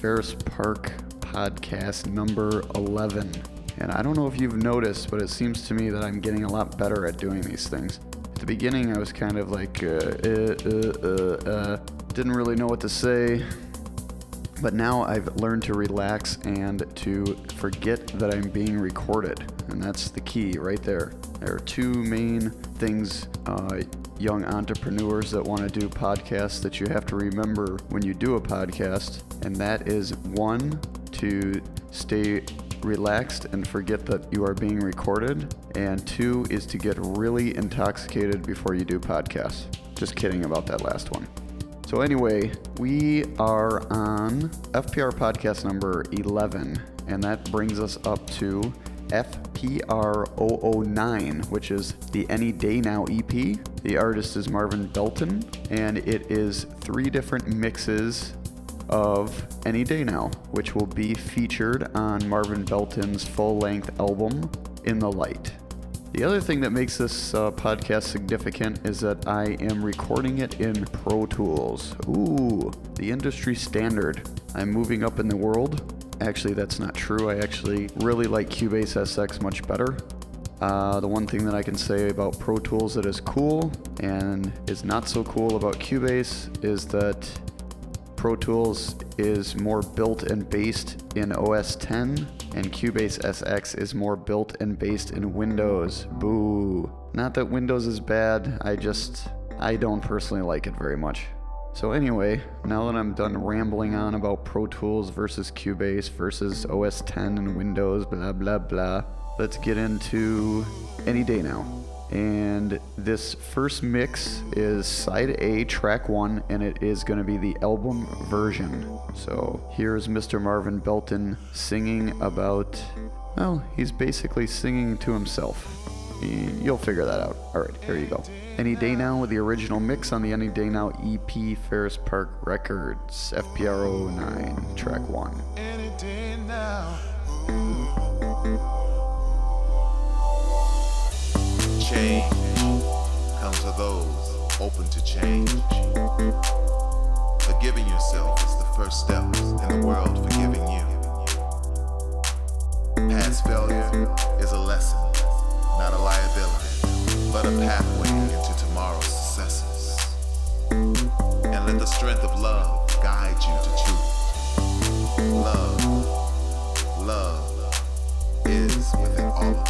Ferris Park podcast number 11. And I don't know if you've noticed, but it seems to me that I'm getting a lot better at doing these things. At the beginning, I was kind of like, uh, uh, uh, uh, uh, didn't really know what to say. But now I've learned to relax and to forget that I'm being recorded. And that's the key right there. There are two main things uh, young entrepreneurs that want to do podcasts that you have to remember when you do a podcast. And that is one, to stay relaxed and forget that you are being recorded. And two is to get really intoxicated before you do podcasts. Just kidding about that last one. So, anyway, we are on FPR podcast number 11, and that brings us up to FPR 009, which is the Any Day Now EP. The artist is Marvin Belton, and it is three different mixes of Any Day Now, which will be featured on Marvin Belton's full length album, In the Light. The other thing that makes this uh, podcast significant is that I am recording it in Pro Tools. Ooh, the industry standard. I'm moving up in the world. Actually, that's not true. I actually really like Cubase SX much better. Uh, the one thing that I can say about Pro Tools that is cool and is not so cool about Cubase is that Pro Tools is more built and based in OS 10, and Cubase SX is more built and based in Windows. Boo. Not that Windows is bad, I just, I don't personally like it very much. So, anyway, now that I'm done rambling on about Pro Tools versus Cubase versus OS 10 and Windows, blah blah blah, let's get into any day now. And this first mix is side A, track one, and it is going to be the album version. So here's Mr. Marvin Belton singing about, well, he's basically singing to himself. You'll figure that out. All right, here you go. Any Day Now with the original mix on the Any Day Now EP Ferris Park Records, FPR 09, track one. Change comes to those open to change. Forgiving yourself is the first step in the world forgiving you. Past failure is a lesson, not a liability, but a pathway into tomorrow's successes. And let the strength of love guide you to truth. Love, love is within all of us.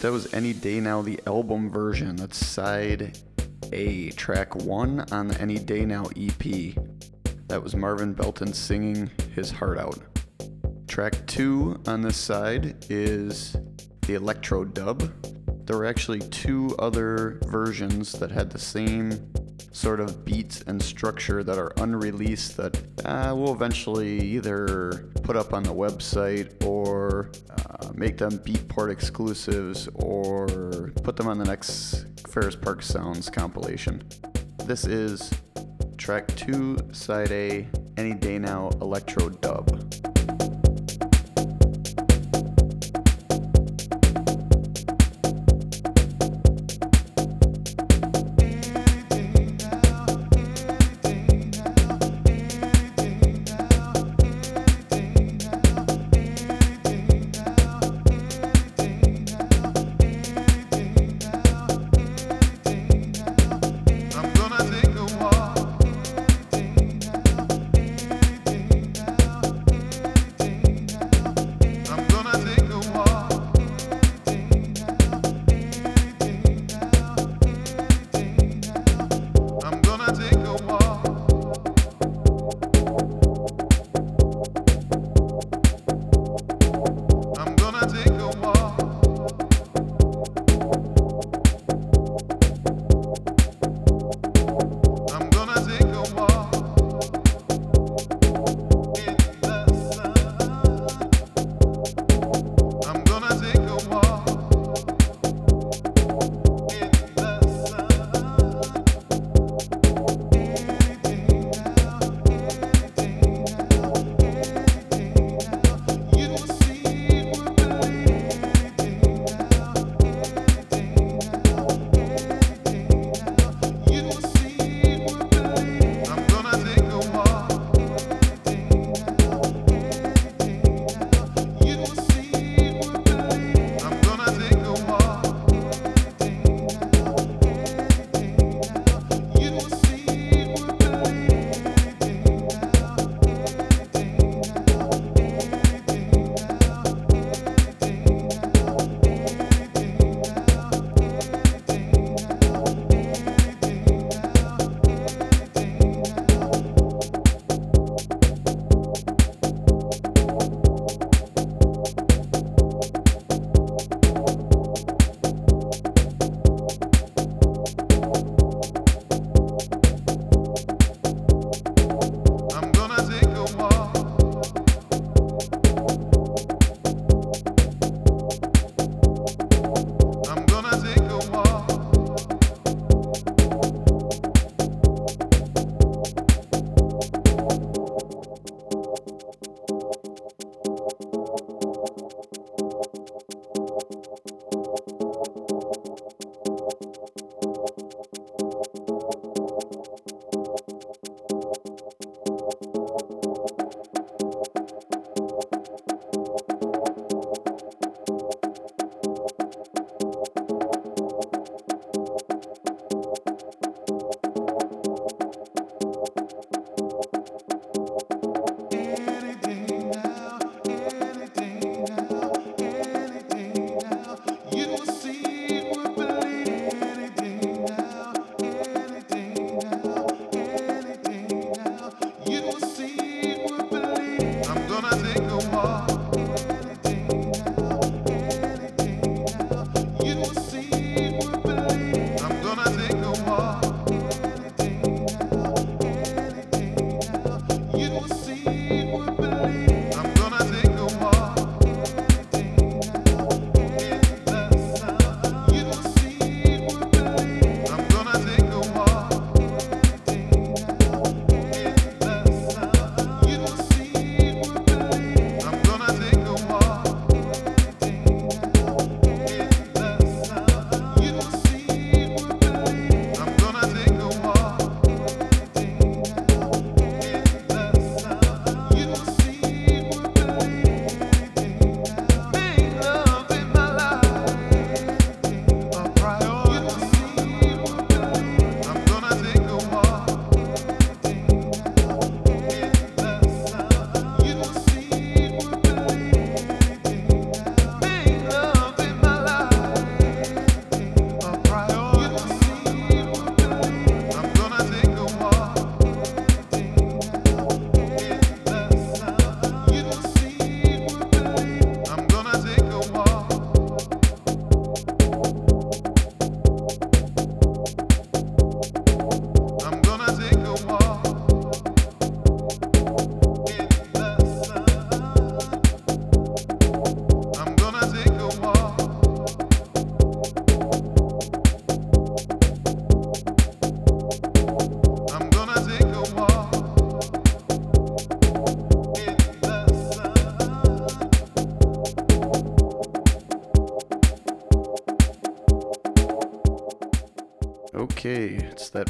That was Any Day Now, the album version. That's side A, track one on the Any Day Now EP. That was Marvin Belton singing his heart out. Track two on this side is the electro dub. There were actually two other versions that had the same sort of beats and structure that are unreleased that uh, we'll eventually either put up on the website or uh, make them Beatport exclusives or put them on the next Ferris Park Sounds compilation. This is track 2, side A, Any Day Now Electro Dub.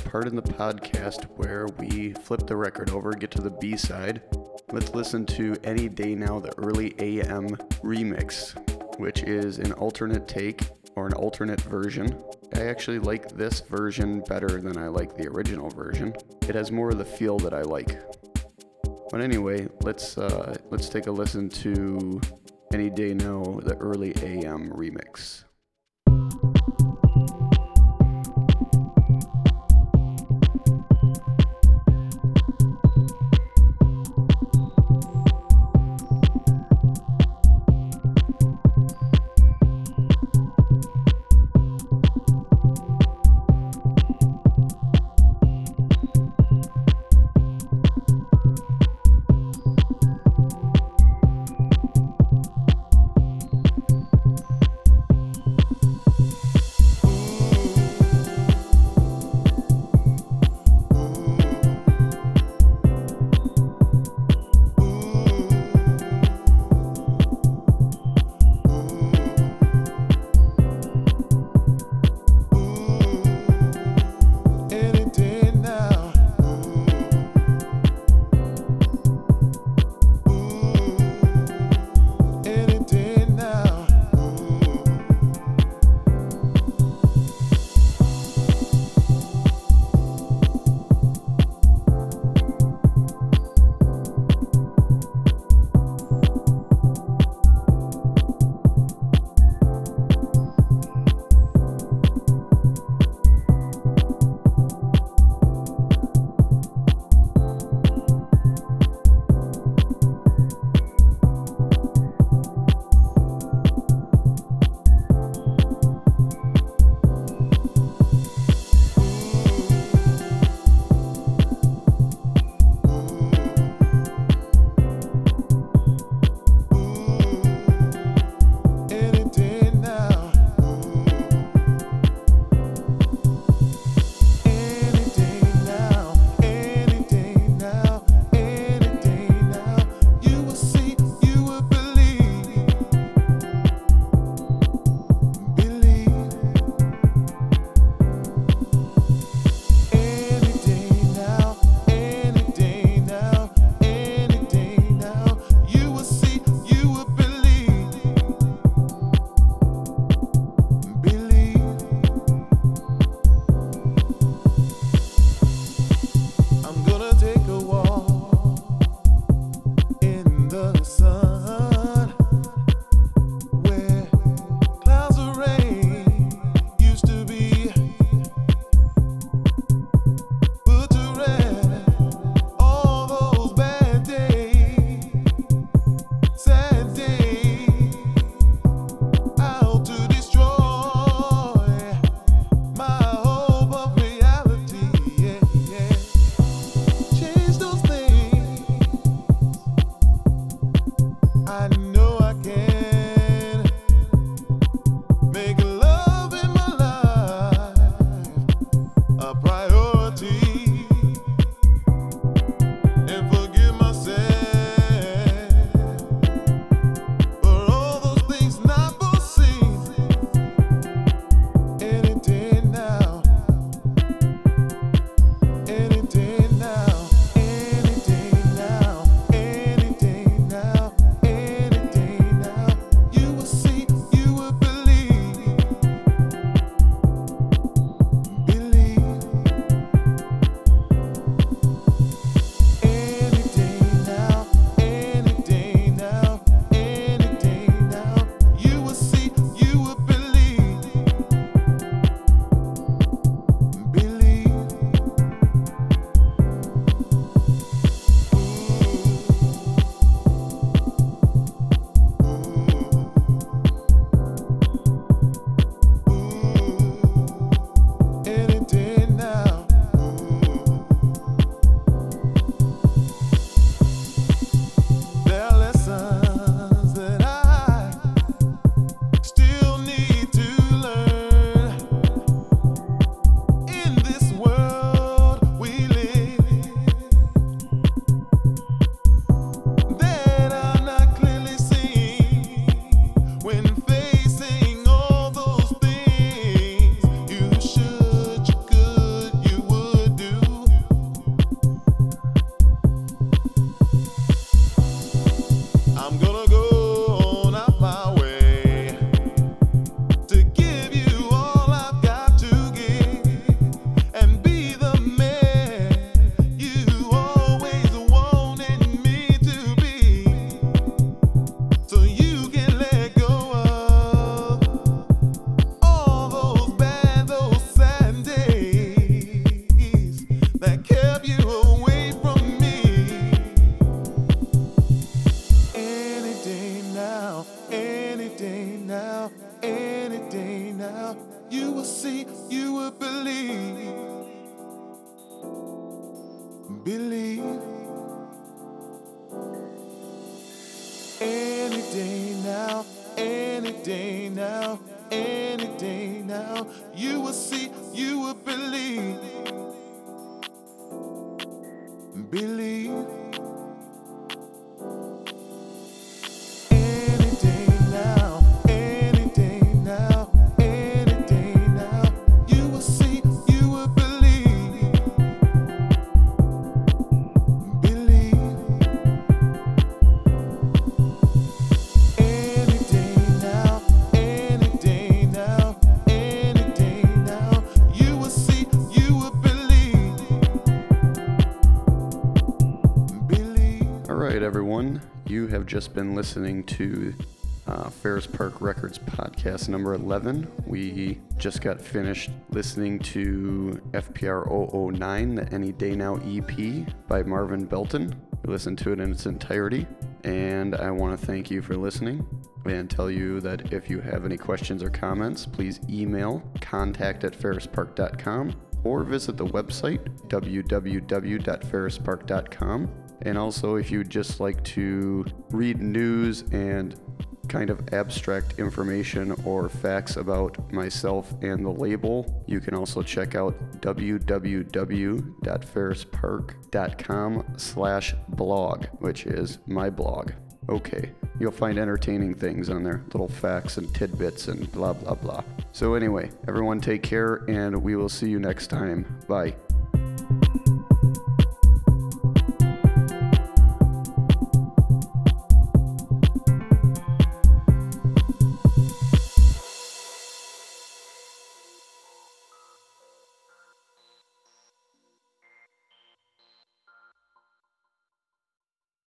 Part in the podcast where we flip the record over, get to the B side. Let's listen to Any Day Now, the early AM remix, which is an alternate take or an alternate version. I actually like this version better than I like the original version. It has more of the feel that I like. But anyway, let's uh, let's take a listen to Any Day Now, the early AM remix. Now, any day now, you will see, you will believe. Just been listening to uh, Ferris Park Records podcast number 11. We just got finished listening to FPR 009, the Any Day Now EP by Marvin Belton. We listened to it in its entirety, and I want to thank you for listening and tell you that if you have any questions or comments, please email contact at ferrispark.com or visit the website www.ferrispark.com. And also, if you'd just like to read news and kind of abstract information or facts about myself and the label, you can also check out www.ferrispark.com slash blog, which is my blog. Okay, you'll find entertaining things on there, little facts and tidbits and blah, blah, blah. So, anyway, everyone take care, and we will see you next time. Bye.